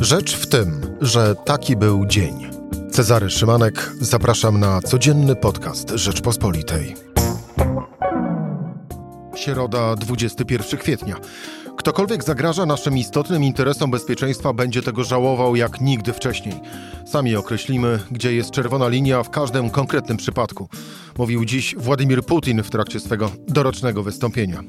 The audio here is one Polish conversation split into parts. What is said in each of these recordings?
Rzecz w tym, że taki był dzień. Cezary Szymanek, zapraszam na codzienny podcast Rzeczpospolitej. Środa, 21 kwietnia. Ktokolwiek zagraża naszym istotnym interesom bezpieczeństwa, będzie tego żałował jak nigdy wcześniej. Sami określimy, gdzie jest czerwona linia w każdym konkretnym przypadku. Mówił dziś Władimir Putin w trakcie swego dorocznego wystąpienia.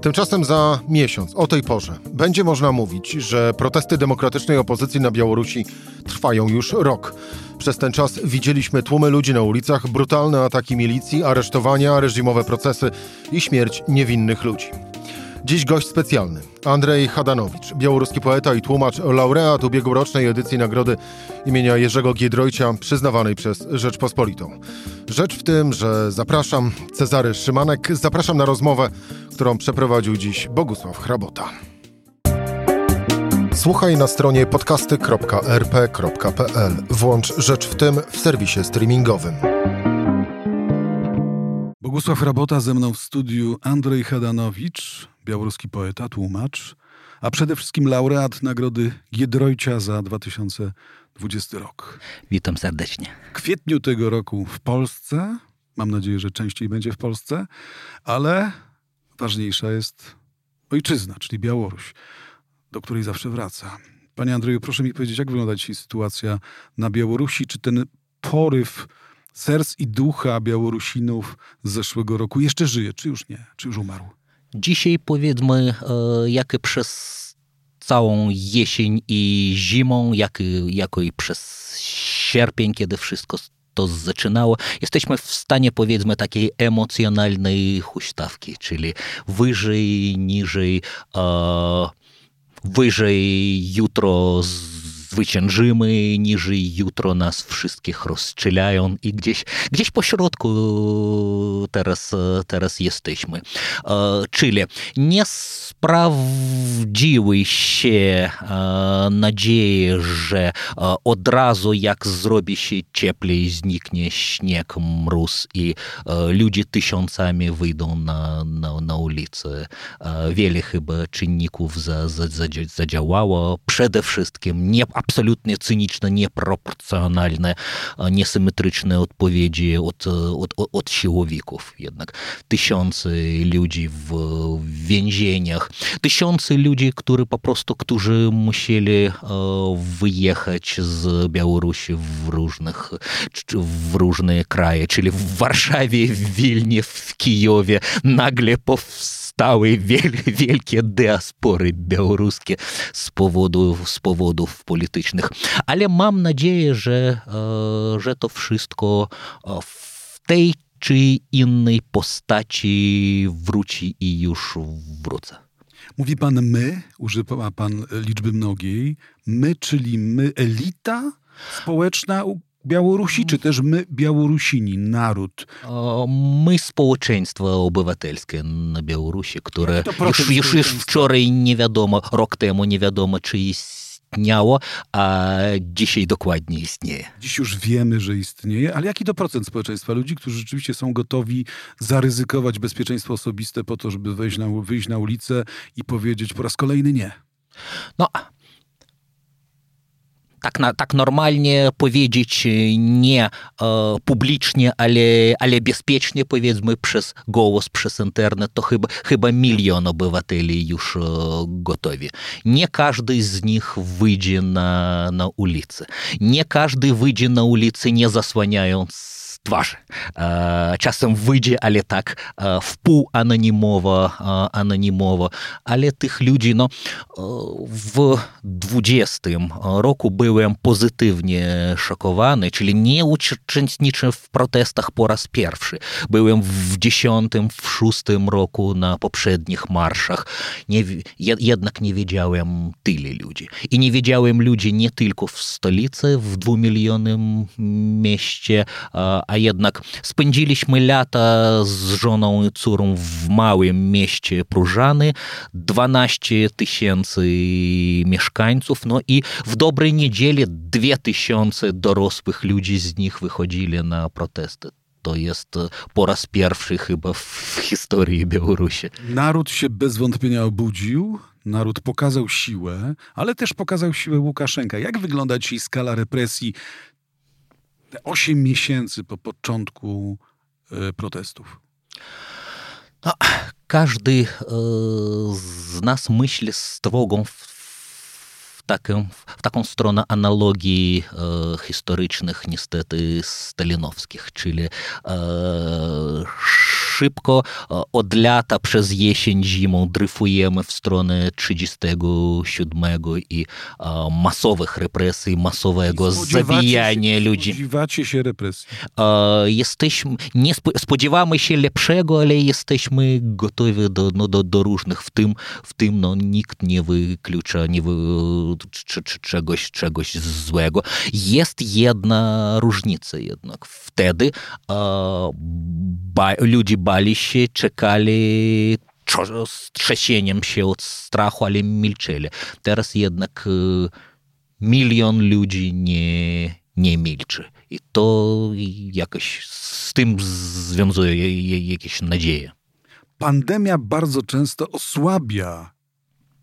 Tymczasem za miesiąc, o tej porze, będzie można mówić, że protesty demokratycznej opozycji na Białorusi trwają już rok. Przez ten czas widzieliśmy tłumy ludzi na ulicach, brutalne ataki milicji, aresztowania, reżimowe procesy i śmierć niewinnych ludzi. Dziś gość specjalny. Andrzej Hadanowicz, białoruski poeta i tłumacz, laureat ubiegłorocznej edycji nagrody imienia Jerzego Giedroycia przyznawanej przez Rzeczpospolitą. Rzecz w tym, że zapraszam Cezary Szymanek, zapraszam na rozmowę, którą przeprowadził dziś Bogusław Hrabota. Słuchaj na stronie podcasty.rp.pl. Włącz Rzecz w tym w serwisie streamingowym. Bogusław Rabota ze mną w studiu Andrzej Hadanowicz, białoruski poeta, tłumacz, a przede wszystkim laureat Nagrody Giedroycia za 2020 rok. Witam serdecznie. W kwietniu tego roku w Polsce, mam nadzieję, że częściej będzie w Polsce, ale ważniejsza jest ojczyzna, czyli Białoruś, do której zawsze wraca. Panie Andrzeju, proszę mi powiedzieć, jak wygląda dzisiaj sytuacja na Białorusi? Czy ten poryw serc i ducha Białorusinów z zeszłego roku jeszcze żyje, czy już nie, czy już umarł? Dzisiaj powiedzmy, e, jak i przez całą jesień i zimą, jak i, jak i przez sierpień, kiedy wszystko to zaczynało, jesteśmy w stanie powiedzmy takiej emocjonalnej huśtawki, czyli wyżej, niżej, e, wyżej jutro zwyciężymy, niżej jutro nas wszystkich rozstrzelają i gdzieś, gdzieś po środku teraz, teraz jesteśmy. Czyli nie sprawdziły się nadzieje, że od razu jak zrobi się cieplej, zniknie śnieg, mróz i ludzie tysiącami wyjdą na, na, na ulicę. Wiele chyba czynników za, za, zadziałało. Przede wszystkim nie, absolutnie cyniczne, nieproporcjonalne, niesymetryczne odpowiedzi od, od, od siłowików. Jednak tysiące ludzi w więzieniach, tysiące ludzi, którzy po prostu, którzy musieli wyjechać z Białorusi w różnych, w różne kraje, czyli w Warszawie, w Wilnie, w Kijowie, nagle powstały powstały wielkie diaspory białoruskie z powodów, z powodów Ale mam nadzieję, że, że to wszystko w tej czy innej postaci wróci i już wrócę. Mówi pan my, używa pan liczby mnogiej. My, czyli my, elita społeczna Białorusi, czy też my, Białorusini, naród? My, społeczeństwo obywatelskie na Białorusi, które już, już, już wczoraj nie wiadomo, rok temu nie wiadomo, czy istniało, a dzisiaj dokładnie istnieje. Dziś już wiemy, że istnieje, ale jaki to procent społeczeństwa? Ludzi, którzy rzeczywiście są gotowi zaryzykować bezpieczeństwo osobiste po to, żeby wejść na, wyjść na ulicę i powiedzieć po raz kolejny nie. No, na, tak normalnie powiedzieć nie e, publicznie, ale, ale bezpiecznie powiedzmy przez głos, przez internet, to chyba, chyba milion obywateli już e, gotowi. Nie każdy z nich wyjdzie na, na ulicę. Nie każdy wyjdzie na ulicę nie zasłaniając twarz. Czasem wyjdzie, ale tak wpół anonimowo, anonimowo. Ale tych ludzi, no, w 20 roku byłem pozytywnie szokowany, czyli nie uczestniczę w protestach po raz pierwszy. Byłem w 10, w 6 roku na poprzednich marszach. Jednak nie wiedziałem tyle ludzi. I nie wiedziałem ludzi nie tylko w stolicy, w dwumilionowym mieście, a jednak spędziliśmy lata z żoną i córą w małym mieście Prużany, 12 tysięcy mieszkańców, no i w dobrej niedzielę 2000 dorosłych ludzi z nich wychodzili na protesty to jest po raz pierwszy chyba w historii Białorusi. Naród się bez wątpienia obudził, naród pokazał siłę, ale też pokazał siłę Łukaszenka. Jak wygląda dzisiaj skala represji te 8 miesięcy po początku e, protestów? No, każdy e, z nas myśli strogą w taką, w taką stronę analogii e, historycznych, niestety, stalinowskich, czyli szybko od lata przez jesień, zimą dryfujemy w stronę 37 i masowych represji, masowego zabijania się, ludzi. Spodziewacie się represji? Jesteśmy, nie spodziewamy się lepszego, ale jesteśmy gotowi do, no, do, do różnych, w tym, w tym no, nikt nie wyklucza nie wy, czy, czy, czegoś, czegoś złego. Jest jedna różnica jednak. Wtedy ba, ludzie bali się, czekali z trzęsieniem się od strachu, ale milczeli. Teraz jednak milion ludzi nie, nie milczy. I to jakoś z tym związuje jakieś nadzieje. Pandemia bardzo często osłabia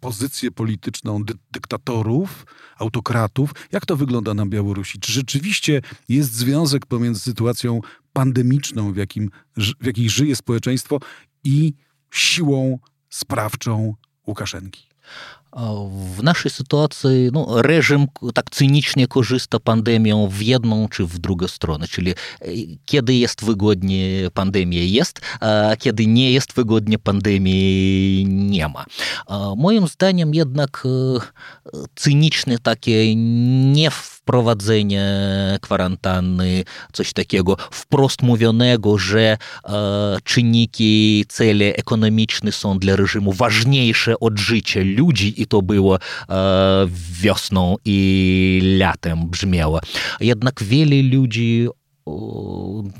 pozycję polityczną dy dyktatorów, autokratów. Jak to wygląda na Białorusi? Czy rzeczywiście jest związek pomiędzy sytuacją pandemiczną, w, jakim, w jakiej żyje społeczeństwo, i siłą sprawczą Łukaszenki? W naszej sytuacji no, reżim tak cynicznie korzysta pandemią w jedną czy w drugą stronę, czyli kiedy jest wygodnie, pandemia jest, a kiedy nie jest wygodnie, pandemii nie ma. Moim zdaniem jednak cyniczne takie nie wprowadzenie kwarantanny, coś takiego wprost mówionego, że e, czynniki, cele ekonomiczne są dla reżimu ważniejsze od życia ludzi i to było e, wiosną i latem brzmiało. Jednak wiele ludzi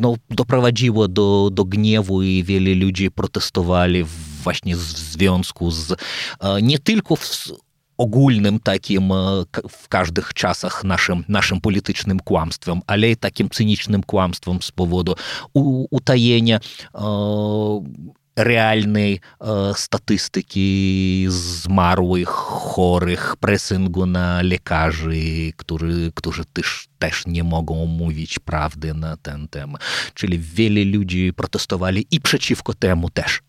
no, doprowadziło do, do gniewu i wiele ludzi protestowali właśnie w związku z nie tylko w, ogólnym takim w każdych czasach naszym, naszym politycznym kłamstwem, ale i takim cynicznym kłamstwem z powodu utajenia realnej statystyki zmarłych, chorych, presingu na lekarzy, którzy, którzy też, też nie mogą mówić prawdy na ten temat. Czyli wiele ludzi protestowali i przeciwko temu też.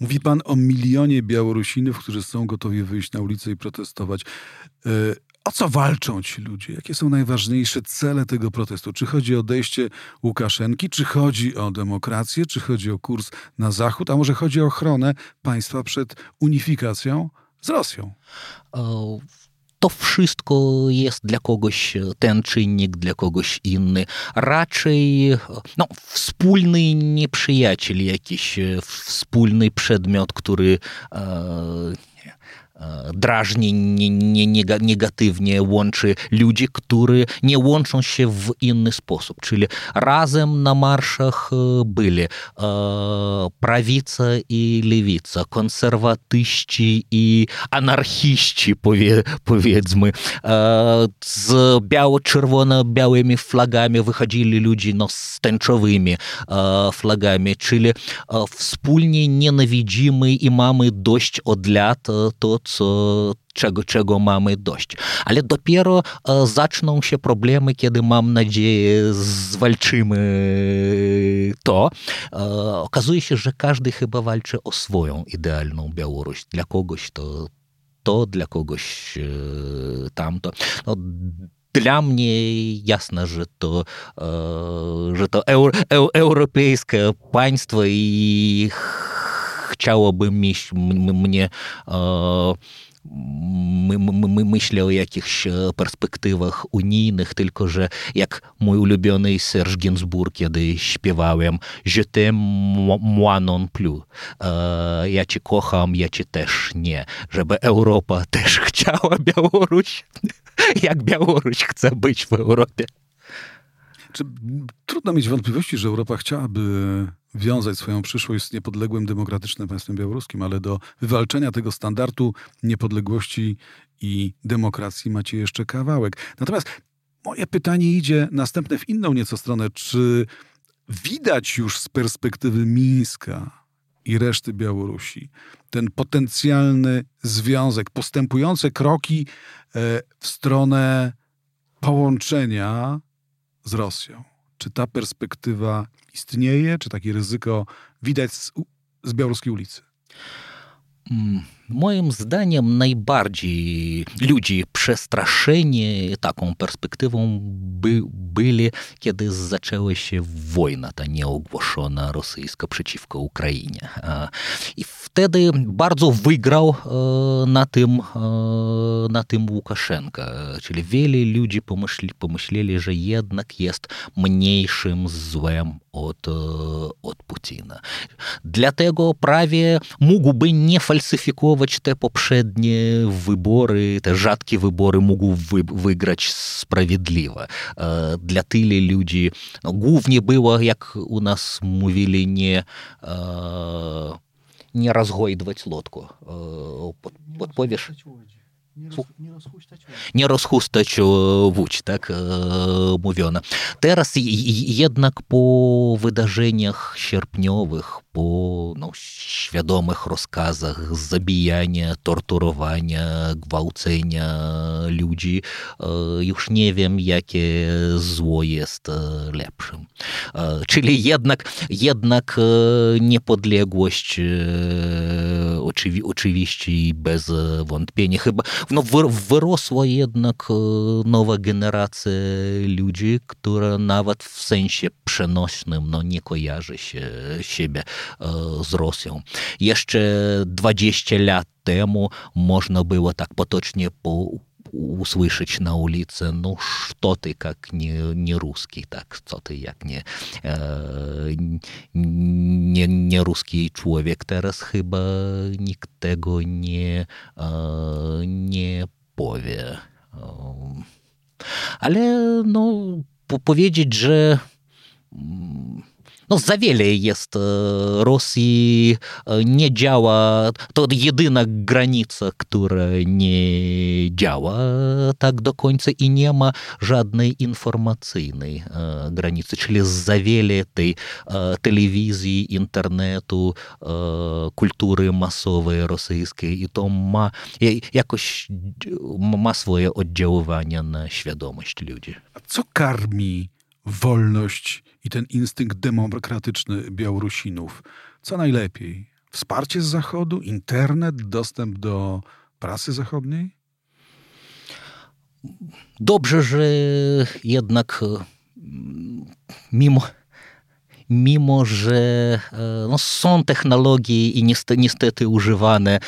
Mówi pan o milionie Białorusinów, którzy są gotowi wyjść na ulicę i protestować. E, o co walczą ci ludzie? Jakie są najważniejsze cele tego protestu? Czy chodzi o odejście Łukaszenki, czy chodzi o demokrację, czy chodzi o kurs na zachód, a może chodzi o ochronę państwa przed unifikacją z Rosją? To wszystko jest dla kogoś ten czynnik, dla kogoś inny. Raczej no, wspólny nieprzyjaciel, jakiś wspólny przedmiot, który drażni negatywnie, łączy ludzi, którzy nie łączą się w inny sposób. Czyli razem na marszach byli prawica i lewica, konserwatyści i anarchiści, powie, powiedzmy. Z biało-czerwono-białymi flagami wychodzili ludzie no, z tęczowymi flagami, czyli wspólnie nienawidzimy i mamy dość od lat to, co, czego, czego mamy dość. Ale dopiero zaczną się problemy, kiedy mam nadzieję zwalczymy to. Okazuje się, że każdy chyba walczy o swoją idealną Białoruś. Dla kogoś to to, dla kogoś tamto. No, dla mnie jasne, że to, że to euro, europejskie państwo i chciałoby mieć mnie my, my, myślę o jakichś perspektywach unijnych, tylko że jak mój ulubiony Serge Gainsbourg kiedy śpiewałem Je t'aime moi non plus. Ja cię kocham, ja cię też nie. Żeby Europa też chciała Białoruś, jak Białoruś chce być w Europie. Czy trudno mieć wątpliwości, że Europa chciałaby wiązać swoją przyszłość z niepodległym, demokratycznym państwem białoruskim, ale do wywalczenia tego standardu niepodległości i demokracji macie jeszcze kawałek. Natomiast moje pytanie idzie następne w inną nieco stronę. Czy widać już z perspektywy Mińska i reszty Białorusi. Ten potencjalny związek, postępujące kroki e, w stronę połączenia z Rosją. Czy ta perspektywa istnieje, czy takie ryzyko widać z, z białoruskiej ulicy? Mm, moim zdaniem najbardziej ludzi przestraszeni taką perspektywą by, byli, kiedy zaczęła się wojna ta nieogłoszona rosyjska przeciwko Ukrainie. I wtedy bardzo wygrał na tym, na tym Łukaszenka. Czyli wiele ludzi pomyśli, pomyśleli, że jednak jest mniejszym złem od, od Putina. Dlatego prawie mógłby nie falsyfikować te poprzednie wybory, te rzadkie wybory mógł wy, wygrać sprawiedliwie. Dla tyle ludzi, no, głównie było, jak u nas mówili, nie nie rozgojdować lotku. Podpowiesz? Nie, roz, nie rozhuśtać łódź. Tak mówiono. Teraz jednak po wydarzeniach sierpniowych, po świadomych rozkazach zabijania, torturowania, gwałcenia ludzi, już nie wiem, jakie zło jest lepszym. Czyli jednak, jednak niepodległość oczywiście i bez wątpienia. Chyba no, wyrosła jednak nowa generacja ludzi, która nawet w sensie przenośnym no, nie kojarzy się siebie z Rosją. Jeszcze 20 lat temu można było tak potocznie po, услышать на улице, ну что ты как не, не русский, так co ty jak nie, e, nie, nie ruski człowiek. Teraz chyba nikt tego nie, e, nie powie. Ale no, powiedzieć, że no, za wiele jest Rosji, nie działa, to jedyna granica, która nie działa tak do końca i nie ma żadnej informacyjnej granicy, czyli za wiele tej telewizji, internetu, kultury masowej rosyjskiej i to ma jakoś ma swoje oddziaływanie na świadomość ludzi. A co karmi wolność i ten instynkt demokratyczny Białorusinów. Co najlepiej? Wsparcie z Zachodu, internet, dostęp do prasy zachodniej? Dobrze, że jednak mimo mimo że no, są technologie i niestety, niestety używane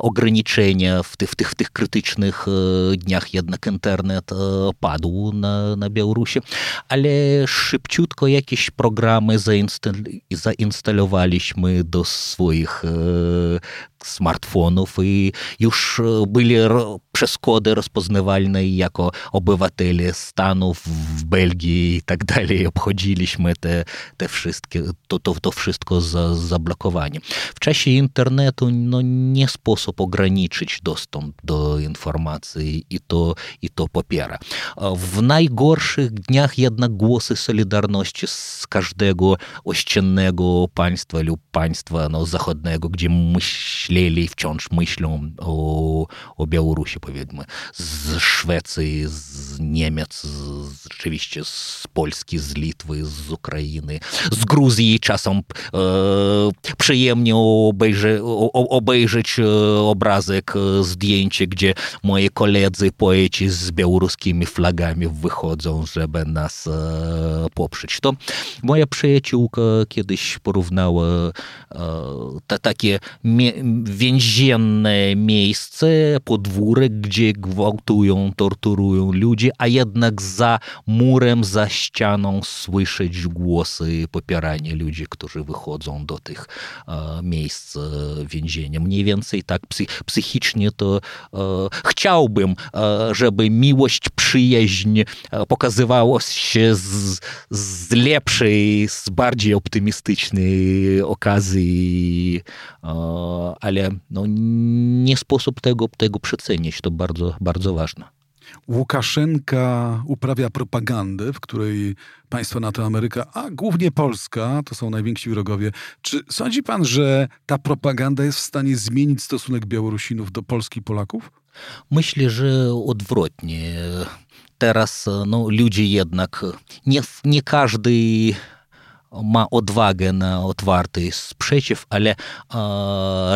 ograniczenia w tych, w, tych, w tych krytycznych dniach, jednak internet padł na, na Białorusi, ale szybciutko jakieś programy zainstalowaliśmy do swoich smartfonów i już byli przez kody rozpoznawalne jako obywatele Stanów w Belgii i tak dalej. Obchodziliśmy te, te wszystkie, to, to, to wszystko za zablokowanie. W czasie internetu no, nie sposób ograniczyć dostęp do informacji i to, i to popiera. W najgorszych dniach jednak głosy solidarności z każdego ościennego państwa lub państwa no, zachodniego, gdzie myśleli, wciąż myślą o, o Białorusi, powiedzmy, z Szwecji, z Niemiec, z, rzeczywiście z Polski, z Litwy, z Ukrainy, z Gruzji czasem e, przyjemnie obejrzy, obejrzeć obrazek, zdjęcie, gdzie moi koledzy, poeci z białoruskimi flagami wychodzą, żeby nas e, poprzeć. To moja przyjaciółka kiedyś porównała e, takie więzienne miejsce, podwórek, gdzie gwałtują, torturują ludzi, a jednak za murem, za ścianą słyszeć głosy popierania ludzi, którzy wychodzą do tych miejsc więzienia. Mniej więcej tak psychicznie to chciałbym, żeby miłość, przyjaźń pokazywała się z, z lepszej, z bardziej optymistycznej okazji, ale no, nie sposób tego, tego przecenić. To bardzo, bardzo ważne. Łukaszenka uprawia propagandę, w której państwa NATO, Ameryka, a głównie Polska, to są najwięksi wrogowie. Czy sądzi pan, że ta propaganda jest w stanie zmienić stosunek Białorusinów do Polski i Polaków? Myślę, że odwrotnie. Teraz no, ludzie jednak, nie, nie każdy ma odwagę na otwarty sprzeciw, ale e,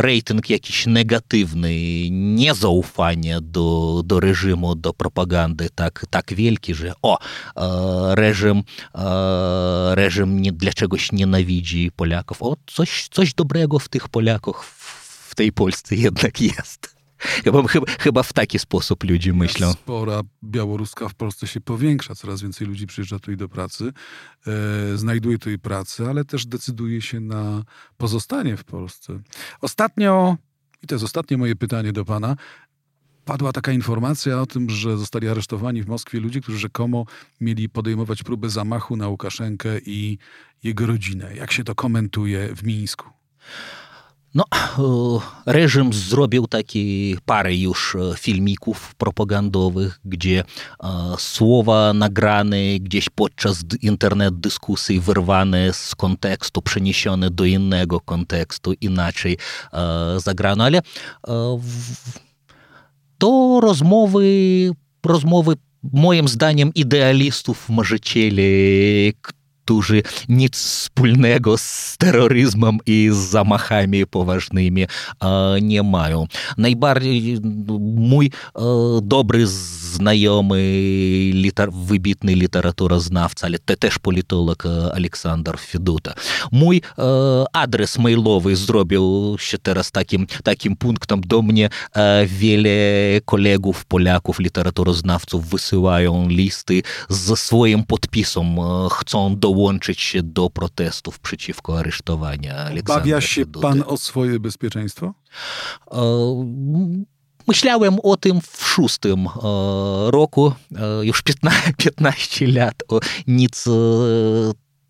rating jakiś negatywny, niezaufanie do, do reżimu, do propagandy tak, tak wielki, że o, e, reżim, e, nie, dla czegoś nienawidzi Polaków. O, coś, coś dobrego w tych Polakach w tej Polsce jednak jest. Chyba, chyba, w taki sposób ludzie myślą. Spora białoruska w Polsce się powiększa, coraz więcej ludzi przyjeżdża tu i do pracy, e, znajduje tu i pracę, ale też decyduje się na pozostanie w Polsce. Ostatnio, i to jest ostatnie moje pytanie do pana, padła taka informacja o tym, że zostali aresztowani w Moskwie ludzie, którzy rzekomo mieli podejmować próbę zamachu na Łukaszenkę i jego rodzinę. Jak się to komentuje w Mińsku? No, reżim zrobił takie parę już filmików propagandowych, gdzie słowa nagrane gdzieś podczas internet dyskusji wyrwane z kontekstu, przeniesione do innego kontekstu, inaczej zagrano, ale to rozmowy, rozmowy moim zdaniem idealistów, marzycieli, którzy nic wspólnego z terroryzmem i z zamachami poważnymi nie mają. Najbardziej mój dobry znajomy, liter, wybitny literaturoznawca, ale też politolog Aleksander Feduta. Mój adres mailowy zrobił się teraz takim, takim punktem do mnie. Wiele kolegów Polaków, literaturoznawców wysyłają listy ze swoim podpisem. Chcą dołączyć się do protestów przeciwko aresztowaniu Aleksandra Obawia się Feduty. pan o swoje bezpieczeństwo? Myślałem o tym w szóstym roku, już 15, 15 lat. Nic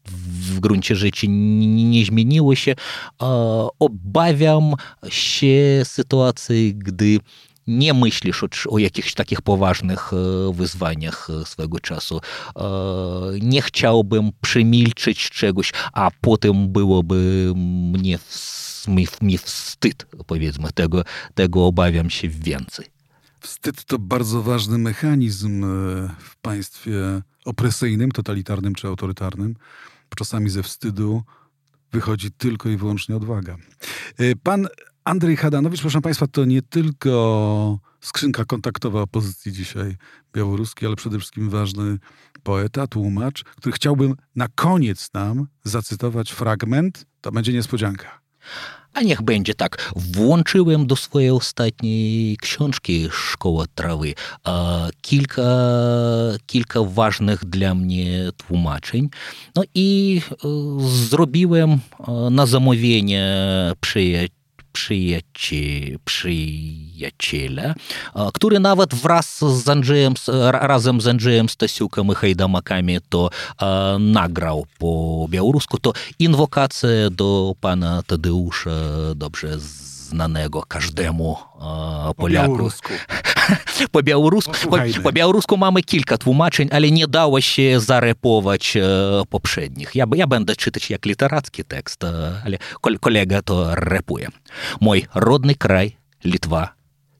w gruncie rzeczy nie zmieniło się. Obawiam się sytuacji, gdy nie myślisz o, jakichś takich poważnych wyzwaniach swego czasu. Nie chciałbym przemilczyć czegoś, a potem byłoby mnie mi, mi wstyd, powiedzmy, tego, tego obawiam się więcej. Wstyd to bardzo ważny mechanizm w państwie opresyjnym, totalitarnym czy autorytarnym. Czasami ze wstydu wychodzi tylko i wyłącznie odwaga. Pan Andrzej Hadanowicz, proszę Państwa, to nie tylko skrzynka kontaktowa opozycji dzisiaj białoruskiej, ale przede wszystkim ważny poeta, tłumacz, który chciałbym na koniec nam zacytować fragment, to będzie niespodzianka. A niech będzie tak. Włączyłem do swojej ostatniej książki Szkoła Trawy kilka, kilka ważnych dla mnie tłumaczeń. No i zrobiłem na zamówienie przyjaciół przyjaci, przyjaciele, który nawet wraz z Andrzejem, razem z Andrzejem Stasiukiem i Hajdamakami to nagrał po białorusku. To inwokacja do pana Tadeusza, dobrze znanego każdemu Po Polaku. po, białorusku, па-беларуску ну, па-беларуску мамы кілька тлумачень але не даў яшчэ зарэповач попшедніх. Я бы я бэнда чытаць як літарацкі тэкст але коль коллега то рэпуе. Мой родны край літва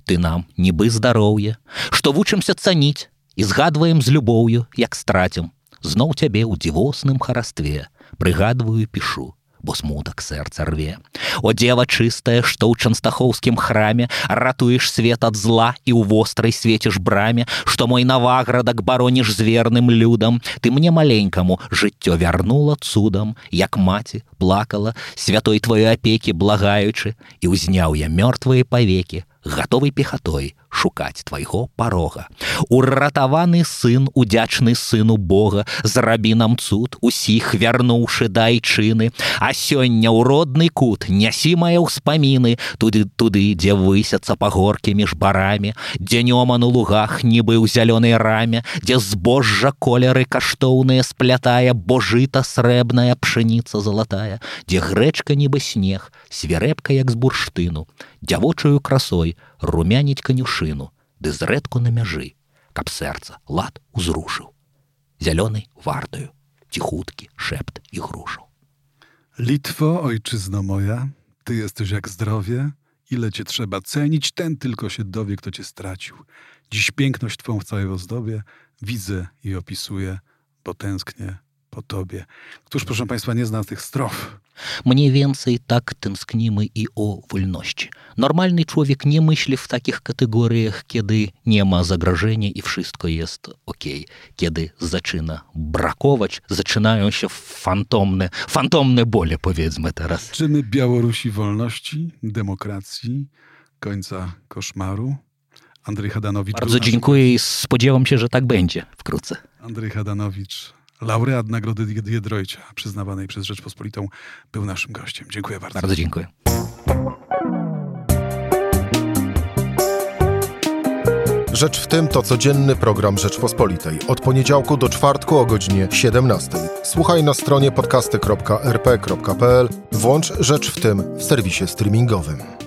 ты нам нібы здароўе што вучымся цаніць і згадваем з любоўю як страцім зноў цябе ў дзівосным харастве прыгадваю пішу. бо смутак сэрца рве. О дева чыстая, што ў чанстахоўскім храме ратуеш свет ад зла і ў вострай свеціш браме, што мой наваградак бароніш з верным людам, ты мне маленькаму жыццё вярнула цудам, як маці плакала, святой тваёй апекі благаючы, і ўзняў я мёртвыя павекі, гатовай пехатой шукаць твайго парога. Уратаваны сын, удзячны сыну Бога, зрабі нам цуд, усіх вярнуўшы дайчыны, А сёння ў родны кут нясі мае ўспаміны, туды туды, дзе высяцца пагоркі між барамі, дзе нёма на лугах нібы ў зялёнай раме, дзе збожжа колеры каштоўныя сплятае, божыта срэбная пшаніца залатая, дзе грэчка нібы снег, свірэпка як з бурштыну, дзявочаю красой румяніць канюшыну, ды зрэдку на мяжы. каб сэрца лад узрушыў. Зялёнай вартаю, cichutki szept ich ruszył. Litwo, ojczyzno moja, ty jesteś jak zdrowie, ile cię trzeba cenić, ten tylko się dowie, kto cię stracił. Dziś piękność twą w całej ozdobie widzę i opisuję, bo tęsknię po tobie. Któż, proszę państwa, nie zna tych strof? Mniej więcej tak tęsknimy i o wolności. Normalny człowiek nie myśli w takich kategoriach, kiedy nie ma zagrożenia i wszystko jest ok. Kiedy zaczyna brakować, zaczynają się fantomne, fantomne bóle, powiedzmy teraz. Czy my Białorusi wolności, demokracji, końca koszmaru? Andrzej Hadanowicz. Bardzo dziękuję i spodziewam się, że tak będzie wkrótce. Andrzej Hadanowicz, laureat Nagrody Giedroycia, przyznawanej przez Rzeczpospolitą, był naszym gościem. Dziękuję bardzo. Bardzo dziękuję. Rzecz w tym to codzienny program Rzeczpospolitej. Od poniedziałku do czwartku o godzinie 17. Słuchaj na stronie podcasty.rp.pl. Włącz Rzecz w tym w serwisie streamingowym.